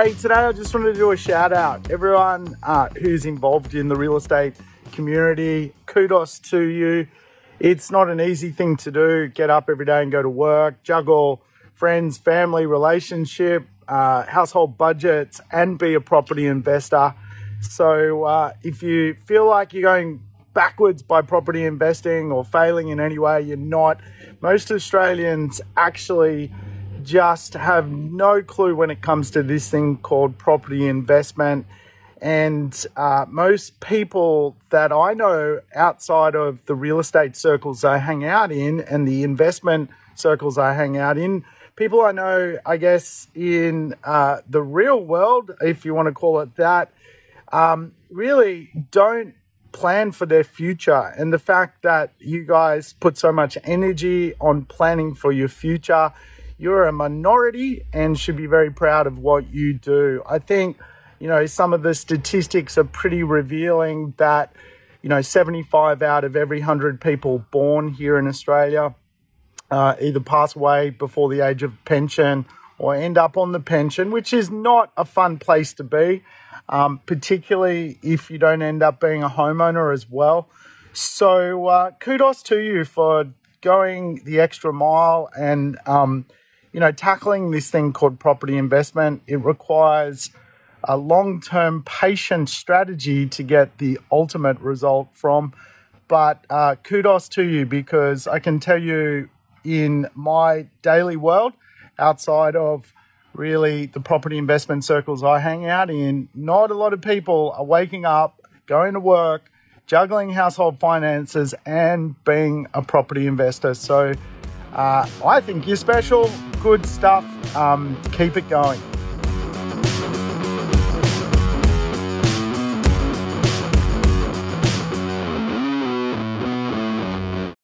Hey, today I just wanted to do a shout out. Everyone uh, who's involved in the real estate community, kudos to you. It's not an easy thing to do. Get up every day and go to work, juggle friends, family, relationship, uh, household budgets, and be a property investor. So uh, if you feel like you're going backwards by property investing or failing in any way, you're not. Most Australians actually just have no clue when it comes to this thing called property investment. And uh, most people that I know outside of the real estate circles I hang out in and the investment circles I hang out in, people I know, I guess, in uh, the real world, if you want to call it that, um, really don't plan for their future. And the fact that you guys put so much energy on planning for your future, you're a minority and should be very proud of what you do. I think, you know, some of the statistics are pretty revealing that, you know, 75 out of every 100 people born here in Australia uh, either pass away before the age of pension or end up on the pension, which is not a fun place to be, um, particularly if you don't end up being a homeowner as well. So uh, kudos to you for going the extra mile and um, you know tackling this thing called property investment. It requires a long-term patient strategy to get the ultimate result from. But uh, kudos to you because I can tell you in my daily world outside of really the property investment circles I hang out in, not a lot of people are waking up, going to work, juggling household finances, and being a property investor. So uh, I think you're special. Good stuff. Um, keep it going.